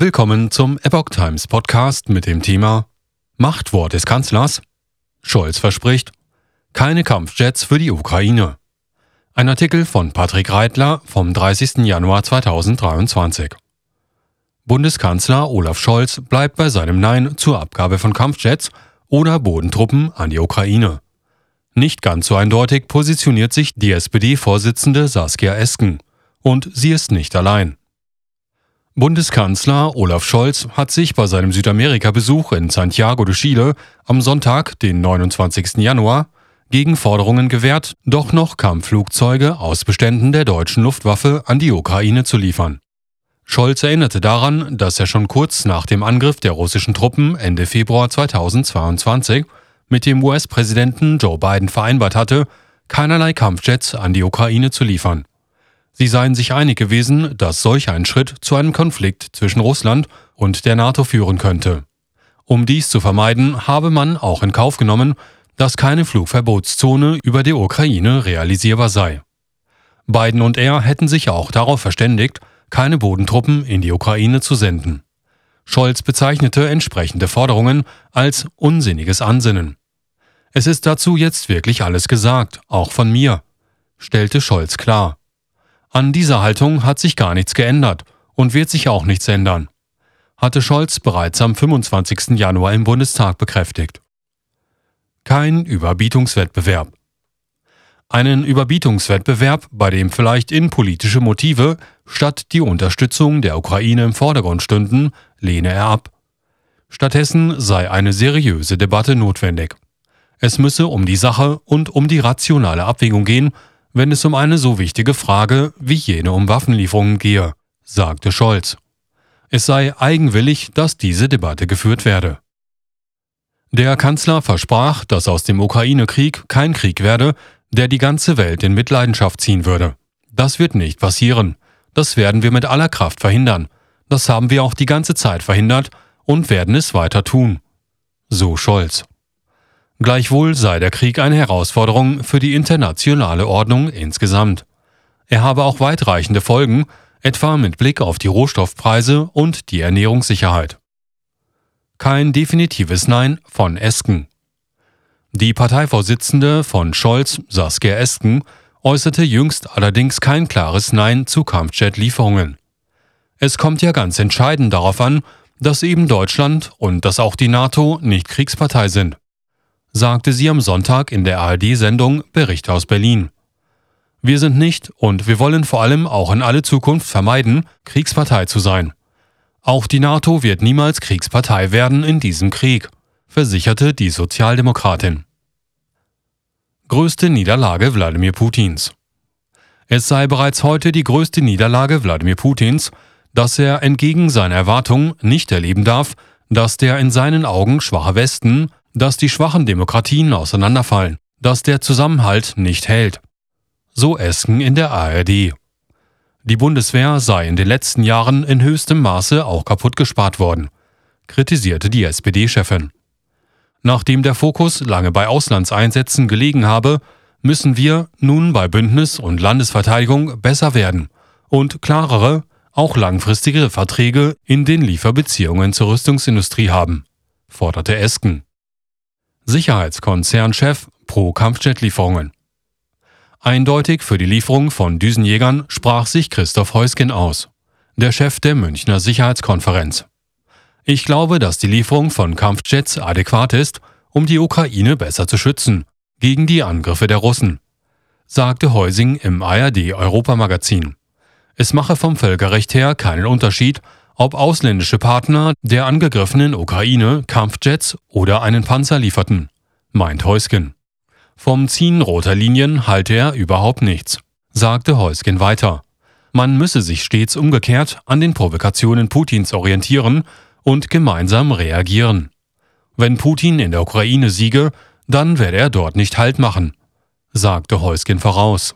Willkommen zum Epoch Times Podcast mit dem Thema Machtwort des Kanzlers. Scholz verspricht keine Kampfjets für die Ukraine. Ein Artikel von Patrick Reitler vom 30. Januar 2023. Bundeskanzler Olaf Scholz bleibt bei seinem Nein zur Abgabe von Kampfjets oder Bodentruppen an die Ukraine. Nicht ganz so eindeutig positioniert sich die SPD-Vorsitzende Saskia Esken. Und sie ist nicht allein. Bundeskanzler Olaf Scholz hat sich bei seinem Südamerika-Besuch in Santiago de Chile am Sonntag, den 29. Januar, gegen Forderungen gewehrt, doch noch Kampfflugzeuge aus Beständen der deutschen Luftwaffe an die Ukraine zu liefern. Scholz erinnerte daran, dass er schon kurz nach dem Angriff der russischen Truppen Ende Februar 2022 mit dem US-Präsidenten Joe Biden vereinbart hatte, keinerlei Kampfjets an die Ukraine zu liefern. Sie seien sich einig gewesen, dass solch ein Schritt zu einem Konflikt zwischen Russland und der NATO führen könnte. Um dies zu vermeiden, habe man auch in Kauf genommen, dass keine Flugverbotszone über der Ukraine realisierbar sei. Biden und er hätten sich auch darauf verständigt, keine Bodentruppen in die Ukraine zu senden. Scholz bezeichnete entsprechende Forderungen als unsinniges Ansinnen. Es ist dazu jetzt wirklich alles gesagt, auch von mir, stellte Scholz klar. An dieser Haltung hat sich gar nichts geändert und wird sich auch nichts ändern, hatte Scholz bereits am 25. Januar im Bundestag bekräftigt. Kein Überbietungswettbewerb. Einen Überbietungswettbewerb, bei dem vielleicht innenpolitische Motive statt die Unterstützung der Ukraine im Vordergrund stünden, lehne er ab. Stattdessen sei eine seriöse Debatte notwendig. Es müsse um die Sache und um die rationale Abwägung gehen, wenn es um eine so wichtige Frage wie jene um Waffenlieferungen gehe, sagte Scholz. Es sei eigenwillig, dass diese Debatte geführt werde. Der Kanzler versprach, dass aus dem Ukraine-Krieg kein Krieg werde, der die ganze Welt in Mitleidenschaft ziehen würde. Das wird nicht passieren. Das werden wir mit aller Kraft verhindern. Das haben wir auch die ganze Zeit verhindert und werden es weiter tun. So Scholz. Gleichwohl sei der Krieg eine Herausforderung für die internationale Ordnung insgesamt. Er habe auch weitreichende Folgen, etwa mit Blick auf die Rohstoffpreise und die Ernährungssicherheit. Kein definitives Nein von Esken. Die Parteivorsitzende von Scholz, Saskia Esken, äußerte jüngst allerdings kein klares Nein zu Kampfjet-Lieferungen. Es kommt ja ganz entscheidend darauf an, dass eben Deutschland und dass auch die NATO nicht Kriegspartei sind sagte sie am Sonntag in der ARD-Sendung Bericht aus Berlin. Wir sind nicht und wir wollen vor allem auch in alle Zukunft vermeiden, Kriegspartei zu sein. Auch die NATO wird niemals Kriegspartei werden in diesem Krieg, versicherte die Sozialdemokratin. Größte Niederlage Wladimir Putins. Es sei bereits heute die größte Niederlage Wladimir Putins, dass er entgegen seiner Erwartungen nicht erleben darf, dass der in seinen Augen schwache Westen dass die schwachen Demokratien auseinanderfallen, dass der Zusammenhalt nicht hält. So Esken in der ARD. Die Bundeswehr sei in den letzten Jahren in höchstem Maße auch kaputt gespart worden, kritisierte die SPD-Chefin. Nachdem der Fokus lange bei Auslandseinsätzen gelegen habe, müssen wir nun bei Bündnis- und Landesverteidigung besser werden und klarere, auch langfristigere Verträge in den Lieferbeziehungen zur Rüstungsindustrie haben, forderte Esken. Sicherheitskonzernchef pro Kampfjetlieferungen. Eindeutig für die Lieferung von Düsenjägern sprach sich Christoph Heusgen aus, der Chef der Münchner Sicherheitskonferenz. Ich glaube, dass die Lieferung von Kampfjets adäquat ist, um die Ukraine besser zu schützen gegen die Angriffe der Russen, sagte Heusing im ARD Europamagazin. Es mache vom Völkerrecht her keinen Unterschied, ob ausländische Partner der angegriffenen Ukraine Kampfjets oder einen Panzer lieferten, meint Heusgen. Vom Ziehen roter Linien halte er überhaupt nichts, sagte Heusgen weiter. Man müsse sich stets umgekehrt an den Provokationen Putins orientieren und gemeinsam reagieren. Wenn Putin in der Ukraine siege, dann werde er dort nicht Halt machen, sagte Heusgen voraus.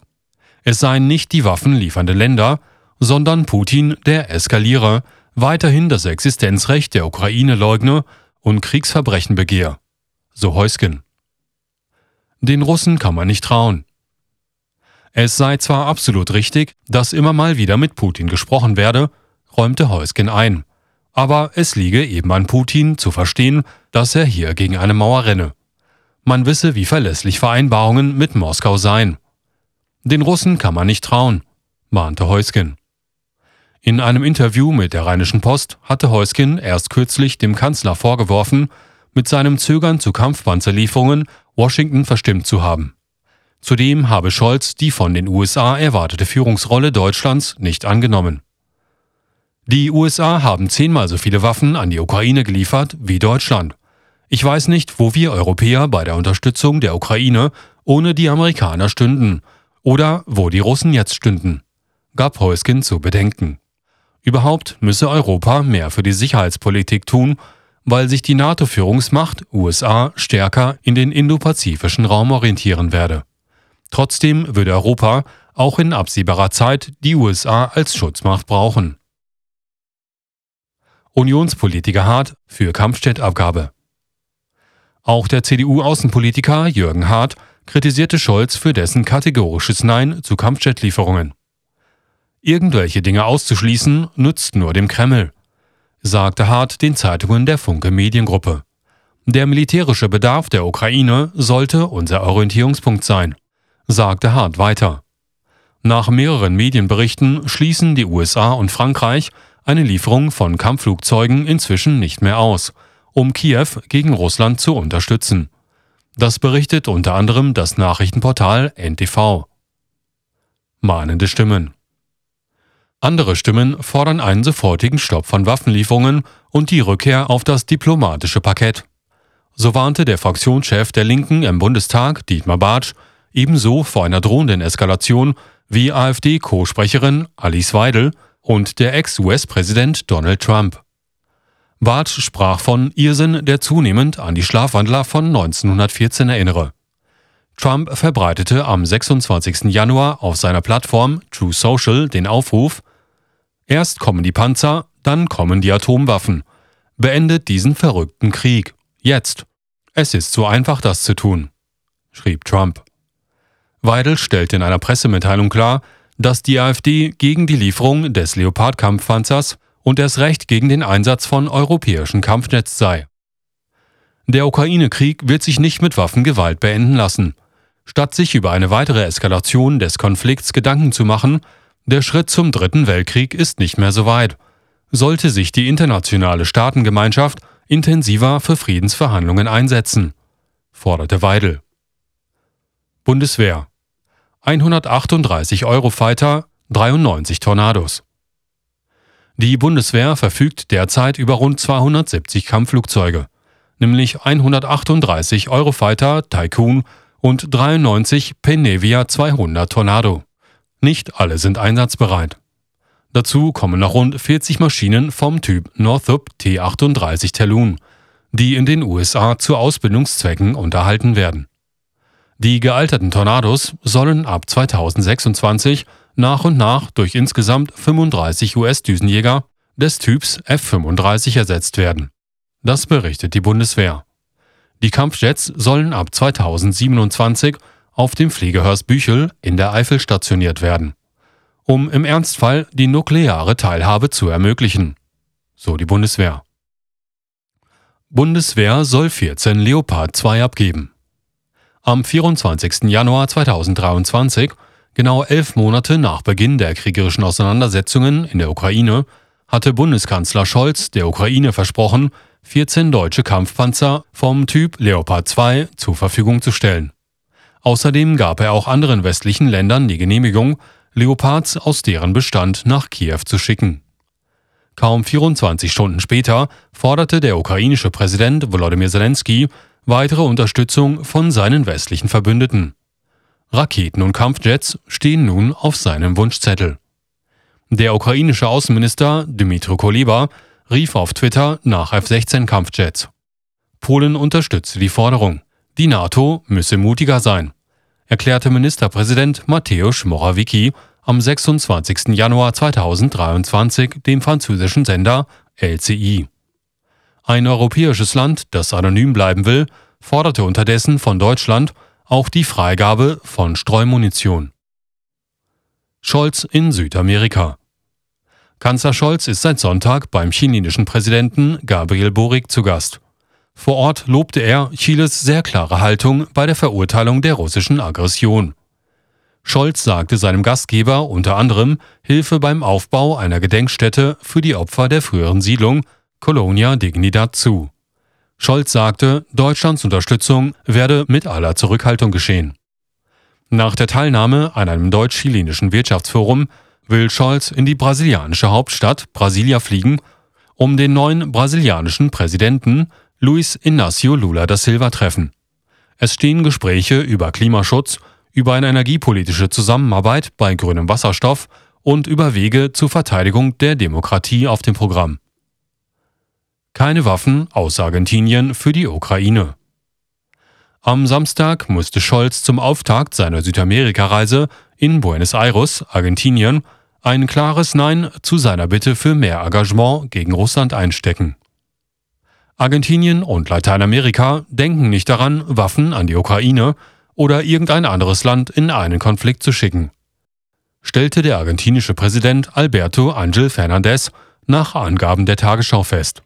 Es seien nicht die waffenliefernde Länder, sondern Putin der Eskalierer, weiterhin das Existenzrecht der Ukraine leugne und Kriegsverbrechen begehe. So Heusgen. Den Russen kann man nicht trauen. Es sei zwar absolut richtig, dass immer mal wieder mit Putin gesprochen werde, räumte Heusgen ein. Aber es liege eben an Putin zu verstehen, dass er hier gegen eine Mauer renne. Man wisse, wie verlässlich Vereinbarungen mit Moskau seien. Den Russen kann man nicht trauen, mahnte Heusgen. In einem Interview mit der Rheinischen Post hatte Heusgen erst kürzlich dem Kanzler vorgeworfen, mit seinem Zögern zu Kampfpanzerlieferungen Washington verstimmt zu haben. Zudem habe Scholz die von den USA erwartete Führungsrolle Deutschlands nicht angenommen. Die USA haben zehnmal so viele Waffen an die Ukraine geliefert wie Deutschland. Ich weiß nicht, wo wir Europäer bei der Unterstützung der Ukraine ohne die Amerikaner stünden oder wo die Russen jetzt stünden, gab Heusgen zu bedenken. Überhaupt müsse Europa mehr für die Sicherheitspolitik tun, weil sich die NATO-Führungsmacht USA stärker in den indopazifischen Raum orientieren werde. Trotzdem würde Europa auch in absehbarer Zeit die USA als Schutzmacht brauchen. Unionspolitiker hart für Kampfjetabgabe. Auch der CDU-Außenpolitiker Jürgen Hart kritisierte Scholz für dessen kategorisches Nein zu Kampfjetlieferungen. Irgendwelche Dinge auszuschließen, nützt nur dem Kreml, sagte Hart den Zeitungen der Funke Mediengruppe. Der militärische Bedarf der Ukraine sollte unser Orientierungspunkt sein, sagte Hart weiter. Nach mehreren Medienberichten schließen die USA und Frankreich eine Lieferung von Kampfflugzeugen inzwischen nicht mehr aus, um Kiew gegen Russland zu unterstützen. Das berichtet unter anderem das Nachrichtenportal NTV. Mahnende Stimmen. Andere Stimmen fordern einen sofortigen Stopp von Waffenlieferungen und die Rückkehr auf das diplomatische Parkett. So warnte der Fraktionschef der Linken im Bundestag, Dietmar Bartsch, ebenso vor einer drohenden Eskalation wie AfD-Co-Sprecherin Alice Weidel und der Ex-US-Präsident Donald Trump. Bartsch sprach von Irrsinn, der zunehmend an die Schlafwandler von 1914 erinnere. Trump verbreitete am 26. Januar auf seiner Plattform True Social den Aufruf, Erst kommen die Panzer, dann kommen die Atomwaffen. Beendet diesen verrückten Krieg. Jetzt. Es ist so einfach, das zu tun, schrieb Trump. Weidel stellte in einer Pressemitteilung klar, dass die AfD gegen die Lieferung des Leopard-Kampfpanzers und erst recht gegen den Einsatz von europäischen Kampfjets sei. Der Ukraine-Krieg wird sich nicht mit Waffengewalt beenden lassen. Statt sich über eine weitere Eskalation des Konflikts Gedanken zu machen, der Schritt zum Dritten Weltkrieg ist nicht mehr so weit. Sollte sich die internationale Staatengemeinschaft intensiver für Friedensverhandlungen einsetzen, forderte Weidel. Bundeswehr 138 Eurofighter, 93 Tornados. Die Bundeswehr verfügt derzeit über rund 270 Kampfflugzeuge, nämlich 138 Eurofighter Tycoon und 93 Penevia 200 Tornado. Nicht alle sind einsatzbereit. Dazu kommen noch rund 40 Maschinen vom Typ Northrop T-38 Talon, die in den USA zu Ausbildungszwecken unterhalten werden. Die gealterten Tornados sollen ab 2026 nach und nach durch insgesamt 35 US-Düsenjäger des Typs F-35 ersetzt werden. Das berichtet die Bundeswehr. Die Kampfjets sollen ab 2027 auf dem Fliegerhörs Büchel in der Eifel stationiert werden, um im Ernstfall die nukleare Teilhabe zu ermöglichen, so die Bundeswehr. Bundeswehr soll 14 Leopard 2 abgeben. Am 24. Januar 2023, genau elf Monate nach Beginn der kriegerischen Auseinandersetzungen in der Ukraine, hatte Bundeskanzler Scholz der Ukraine versprochen, 14 deutsche Kampfpanzer vom Typ Leopard 2 zur Verfügung zu stellen. Außerdem gab er auch anderen westlichen Ländern die Genehmigung, Leopards aus deren Bestand nach Kiew zu schicken. Kaum 24 Stunden später forderte der ukrainische Präsident Volodymyr Zelensky weitere Unterstützung von seinen westlichen Verbündeten. Raketen und Kampfjets stehen nun auf seinem Wunschzettel. Der ukrainische Außenminister Dmytro Kuleba rief auf Twitter nach F-16 Kampfjets. Polen unterstützte die Forderung. Die NATO müsse mutiger sein, erklärte Ministerpräsident Mateusz Morawiecki am 26. Januar 2023 dem französischen Sender LCI. Ein europäisches Land, das anonym bleiben will, forderte unterdessen von Deutschland auch die Freigabe von Streumunition. Scholz in Südamerika. Kanzler Scholz ist seit Sonntag beim chilenischen Präsidenten Gabriel Boric zu Gast. Vor Ort lobte er Chiles sehr klare Haltung bei der Verurteilung der russischen Aggression. Scholz sagte seinem Gastgeber unter anderem Hilfe beim Aufbau einer Gedenkstätte für die Opfer der früheren Siedlung Colonia Dignidad zu. Scholz sagte, Deutschlands Unterstützung werde mit aller Zurückhaltung geschehen. Nach der Teilnahme an einem deutsch-chilenischen Wirtschaftsforum will Scholz in die brasilianische Hauptstadt Brasilia fliegen, um den neuen brasilianischen Präsidenten Luis Inácio Lula da Silva treffen. Es stehen Gespräche über Klimaschutz über eine energiepolitische Zusammenarbeit bei grünem Wasserstoff und über Wege zur Verteidigung der Demokratie auf dem Programm. Keine Waffen aus Argentinien für die Ukraine. Am Samstag musste Scholz zum Auftakt seiner Südamerika-Reise in Buenos Aires, Argentinien, ein klares Nein zu seiner Bitte für mehr Engagement gegen Russland einstecken. Argentinien und Lateinamerika denken nicht daran, Waffen an die Ukraine oder irgendein anderes Land in einen Konflikt zu schicken, stellte der argentinische Präsident Alberto Angel Fernandez nach Angaben der Tagesschau fest.